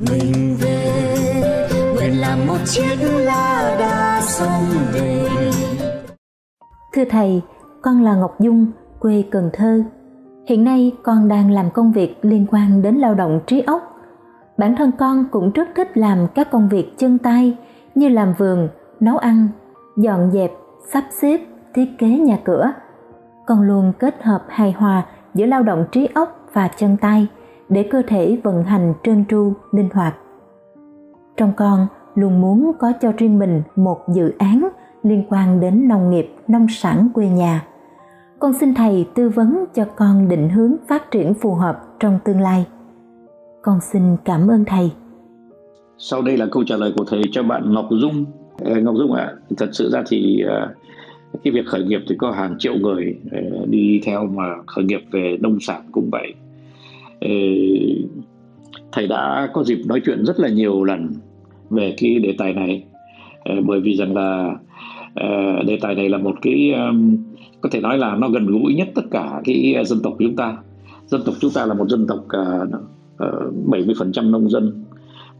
mình về. Nguyện làm một chiếc lá đa sông về. Thưa thầy, con là ngọc dung, quê cần thơ. Hiện nay con đang làm công việc liên quan đến lao động trí óc. Bản thân con cũng rất thích làm các công việc chân tay như làm vườn, nấu ăn, dọn dẹp, sắp xếp, thiết kế nhà cửa. Con luôn kết hợp hài hòa giữa lao động trí óc và chân tay để cơ thể vận hành trơn tru linh hoạt. Trong con luôn muốn có cho riêng mình một dự án liên quan đến nông nghiệp nông sản quê nhà. Con xin thầy tư vấn cho con định hướng phát triển phù hợp trong tương lai. Con xin cảm ơn thầy. Sau đây là câu trả lời của thầy cho bạn Ngọc Dung. Ờ, Ngọc Dung ạ à, thật sự ra thì ờ, cái việc khởi nghiệp thì có hàng triệu người ờ, đi theo mà khởi nghiệp về nông sản cũng vậy thầy đã có dịp nói chuyện rất là nhiều lần về cái đề tài này. Bởi vì rằng là ờ, đề tài này là một cái có thể nói là nó gần gũi nhất tất cả cái dân tộc chúng ta. Dân tộc chúng ta là một dân tộc ờ, ờ, 70% nông dân.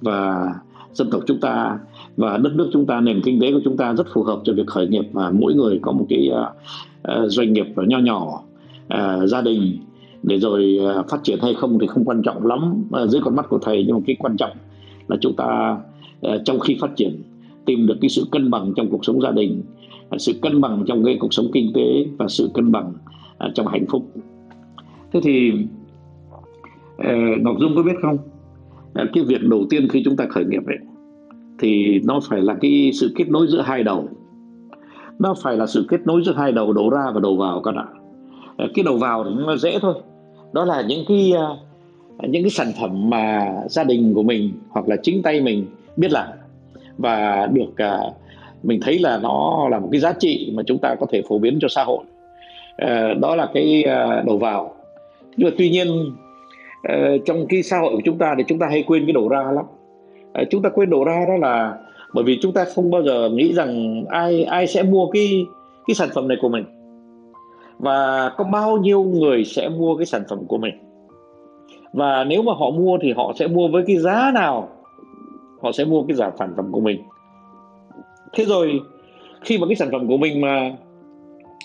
Và dân tộc chúng ta và đất nước chúng ta, nền kinh tế của chúng ta rất phù hợp cho việc khởi nghiệp. Và mỗi người có một cái doanh nghiệp nho nhỏ gia đình để rồi à, phát triển hay không thì không quan trọng lắm à, dưới con mắt của thầy, nhưng mà cái quan trọng là chúng ta à, trong khi phát triển, tìm được cái sự cân bằng trong cuộc sống gia đình sự cân bằng trong cái cuộc sống kinh tế và sự cân bằng trong hạnh phúc. Thế thì ngọc dung có biết không? Cái việc đầu tiên khi chúng ta khởi nghiệp ấy, thì nó phải là cái sự kết nối giữa hai đầu. Nó phải là sự kết nối giữa hai đầu đầu ra và đầu vào các bạn cái đầu vào thì nó dễ thôi đó là những cái ờ, những cái sản phẩm mà gia đình của mình hoặc là chính tay mình biết làm. Và được ờ, mình thấy là nó là một cái giá trị mà chúng ta có thể phổ biến cho xã hội. Ờ, đó là cái đầu vào. Nhưng mà tuy nhiên trong cái xã hội của chúng ta thì chúng ta hay quên cái đầu ra lắm. Chúng ta quên đầu ra đó là bởi vì chúng ta không bao giờ nghĩ rằng ai ai sẽ mua cái cái sản phẩm này của mình và có bao nhiêu người sẽ mua cái sản phẩm của mình? Và nếu mà họ mua thì họ sẽ mua với cái giá nào? Họ sẽ mua cái giá sản phẩm của mình. Thế rồi khi mà cái sản phẩm của mình mà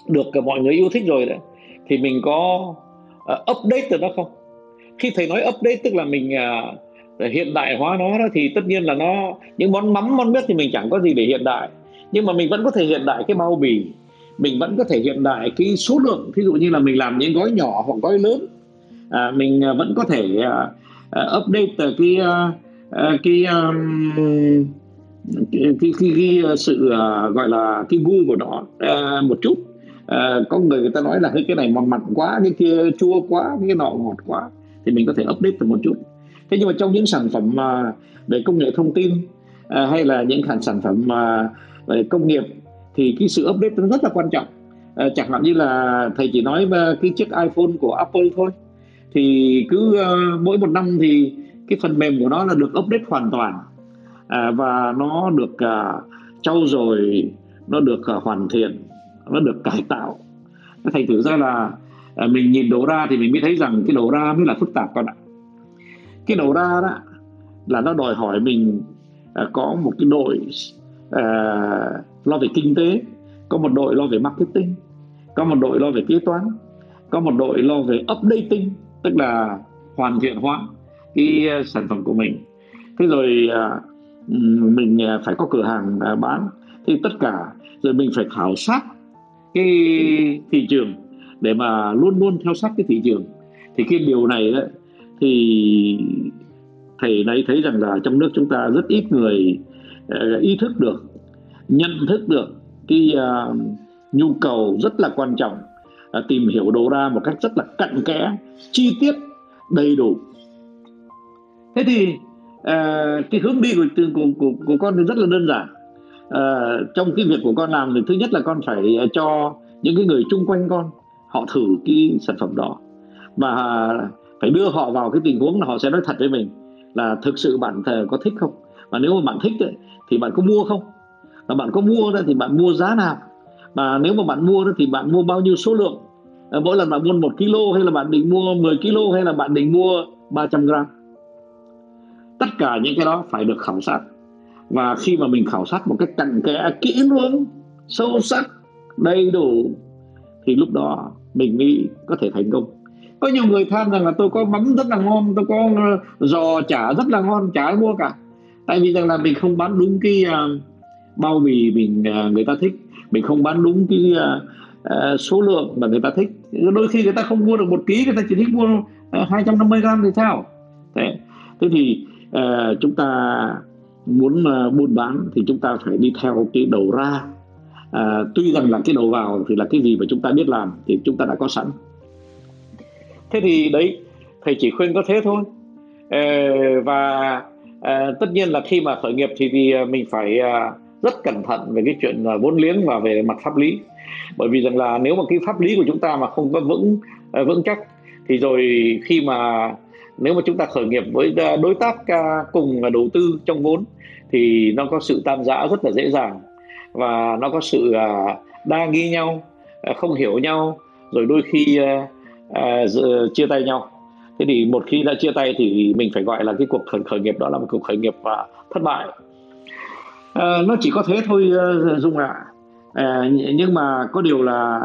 được mọi người yêu thích rồi đấy thì mình có uh, update được nó không? Khi thầy nói update tức là mình uh, hiện đại hóa nó đó thì tất nhiên là nó những món mắm món miết thì mình chẳng có gì để hiện đại. Nhưng mà mình vẫn có thể hiện đại cái bao bì mình vẫn có thể hiện đại cái số lượng. Ví dụ như là mình làm những gói nhỏ hoặc gói lớn à, mình à, vẫn có thể uh, update cái uh, cái, um, cái, cái, cái, cái sự uh, gọi là cái gu của nó uh, một chút. Uh, có người người ta nói là cái này mà mặn quá cái kia chua quá cái nọ ngọt quá. Thì mình có thể update được một chút. Thế nhưng mà trong những sản phẩm mà về công nghệ thông tin uh, hay là những sản sản phẩm mà về công nghiệp thì cái sự update nó rất là quan trọng. À, chẳng hạn như là thầy chỉ nói cái chiếc iPhone của Apple thôi. Thì cứ uh, mỗi một năm thì cái phần mềm của nó là được update hoàn toàn. À, và nó được uh, trau dồi nó được uh, hoàn thiện nó được cải tạo. Thành thử ra là uh, mình nhìn đồ ra thì mình mới thấy rằng cái đồ ra mới là phức tạp con ạ. Cái đầu ra đó là nó đòi hỏi mình uh, có một cái đội à, lo về kinh tế có một đội lo về marketing có một đội lo về kế toán có một đội lo về updating tức là hoàn thiện hóa cái ờ, sản phẩm của mình. Thế rồi à, mình phải có cửa hàng bán. Thì tất cả rồi mình phải khảo sát cái thị trường để mà luôn luôn theo sát cái thị trường. Thì cái điều này đấy, thì thầy này thấy rằng là trong nước chúng ta rất ít người uh, ý thức được nhận thức được cái uh, nhu cầu rất là quan trọng uh, tìm hiểu đồ ra một cách rất là cặn kẽ chi tiết đầy đủ. Thế thì uh, cái hướng đi của, của, của, của con thì rất là đơn giản. Uh, trong cái việc của con làm thì thứ nhất là con phải cho những cái người chung quanh con họ thử cái sản phẩm đó. Và phải đưa họ vào cái tình huống là họ sẽ nói thật với mình là thực sự bạn có thích không? Và nếu mà bạn thích ấy, thì bạn có mua không? Và bạn có mua đó thì bạn mua giá nào? Và nếu mà bạn mua đó thì bạn mua bao nhiêu số lượng? Ờ, mỗi lần bạn mua một kg hay là bạn định mua 10 kg hay là bạn định mua 300 gram? Tất cả những cái đó phải được khảo sát. Và khi mà mình khảo sát một cách cặn kẽ kỹ lưỡng sâu sắc đầy đủ thì lúc đó mình mới có thể thành công. Có nhiều người than rằng là tôi có mắm rất là ngon tôi có ờ, giò chả rất là ngon chả mua cả tại vì rằng là mình không bán đúng cái uh, bao bì mình uh, người ta thích. Mình không bán đúng cái uh, uh, số lượng mà người ta thích. Đôi khi người ta không mua được một ký người ta chỉ thích mua uh, 250 gram thì sao? Thế thế thì uh, chúng ta muốn uh, buôn bán thì chúng ta phải đi theo cái đầu ra. Uh, tuy rằng là cái đầu vào thì là cái gì mà chúng ta biết làm thì chúng ta đã có sẵn. Thế thì đấy thầy chỉ khuyên có thế thôi. Uh, và Ờ, tất nhiên là khi mà khởi nghiệp thì, thì ờ, mình phải uh, rất cẩn thận về cái chuyện uh, vốn liếng và về mặt pháp lý. Bởi vì rằng là nếu mà cái pháp lý của chúng ta mà không có vững uh, vững chắc thì rồi khi mà nếu mà chúng ta khởi nghiệp với đối tác cùng đầu tư trong vốn thì nó có sự tan rã rất là dễ dàng và nó có sự đa nghi nhau không hiểu nhau rồi đôi khi chia tay nhau thế thì một khi đã chia tay thì mình phải gọi là cái cuộc khởi, khởi nghiệp đó là một cuộc khởi nghiệp và thất bại. À, nó chỉ có thế thôi ờ, dung ạ. À, nhưng mà có điều là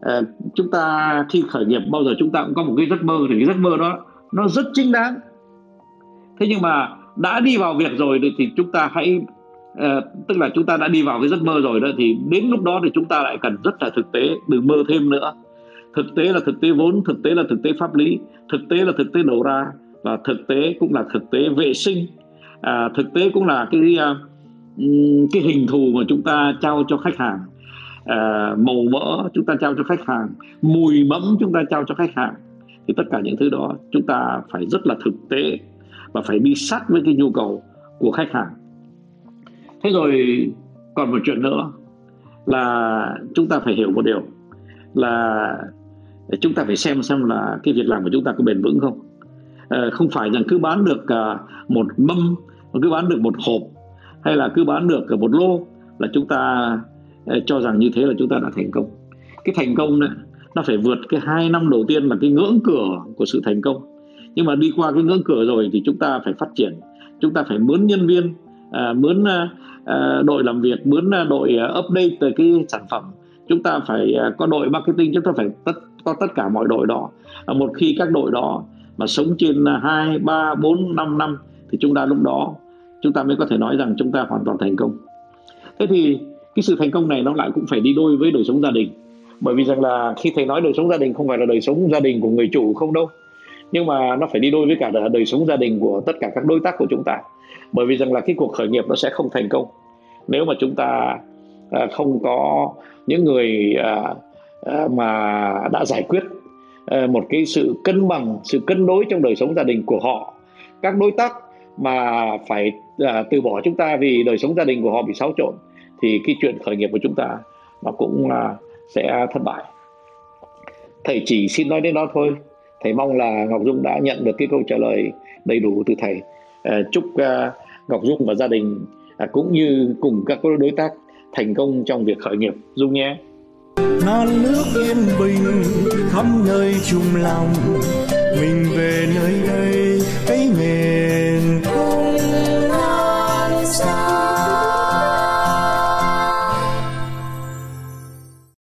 à, chúng ta khi khởi nghiệp bao giờ chúng ta cũng có một cái giấc mơ thì cái giấc mơ đó nó rất chính đáng. Thế nhưng mà đã đi vào việc rồi thì chúng ta hãy À, tức là chúng ta đã đi vào cái giấc mơ rồi đó thì đến lúc đó thì chúng ta lại cần rất là thực tế đừng mơ thêm nữa thực tế là thực tế vốn thực tế là thực tế pháp lý thực tế là thực tế đầu ra và thực tế cũng là thực tế vệ sinh à, thực tế cũng là cái uh, cái hình thù mà chúng ta trao cho khách hàng à, màu mỡ chúng ta trao cho khách hàng mùi mẫm chúng ta trao cho khách hàng thì tất cả những thứ đó chúng ta phải rất là thực tế và phải đi sát với cái nhu cầu của khách hàng thế rồi còn một chuyện nữa là chúng ta phải hiểu một điều là chúng ta phải xem xem là cái việc làm của chúng ta có bền vững không. À, không phải rằng cứ bán được ờ, một mâm cứ bán được một hộp hay là cứ bán được một lô là chúng ta ờ, cho rằng như thế là chúng ta đã thành công. Cái thành công này nó phải vượt cái hai năm đầu tiên là cái ngưỡng cửa của sự thành công. Nhưng mà đi qua cái ngưỡng cửa rồi thì chúng ta phải phát triển. Chúng ta phải mướn nhân viên à, mướn à, đội làm việc mướn đội update về cái sản phẩm. Chúng ta phải có đội marketing chúng ta phải tất cho tất cả mọi đội đó. Một khi các đội đó mà sống trên à, hai, ba, bốn, năm năm thì chúng ta lúc đó, chúng ta mới có thể nói rằng chúng ta hoàn toàn thành công. Thế thì cái sự thành công này nó lại cũng phải đi đôi với đời sống gia đình. Bởi vì rằng là khi thầy nói đời sống gia đình không phải là đời sống gia đình của người chủ không đâu, nhưng mà nó phải đi đôi với cả đời sống gia đình của tất cả các đối tác của chúng ta. Bởi vì rằng là cái cuộc khởi nghiệp nó sẽ không thành công. Nếu mà chúng ta à, không có những người à, Ờ, mà đã giải quyết ờ, một cái sự cân bằng, sự cân đối trong đời sống gia đình của họ. Các đối tác mà phải ờ, từ bỏ chúng ta vì đời sống gia đình của họ bị xáo trộn, thì cái chuyện khởi nghiệp của chúng ta nó cũng sẽ thất bại. Thầy chỉ xin nói đến đó thôi. Thầy mong là ngọc dung đã nhận được cái câu trả lời đầy đủ từ thầy. Chúc ngọc dung và gia đình à, cũng như cùng các đối tác thành công trong việc khởi nghiệp. Dung nhé non nước yên bình khắp nơi chung lòng. Mình về nơi đây cái miền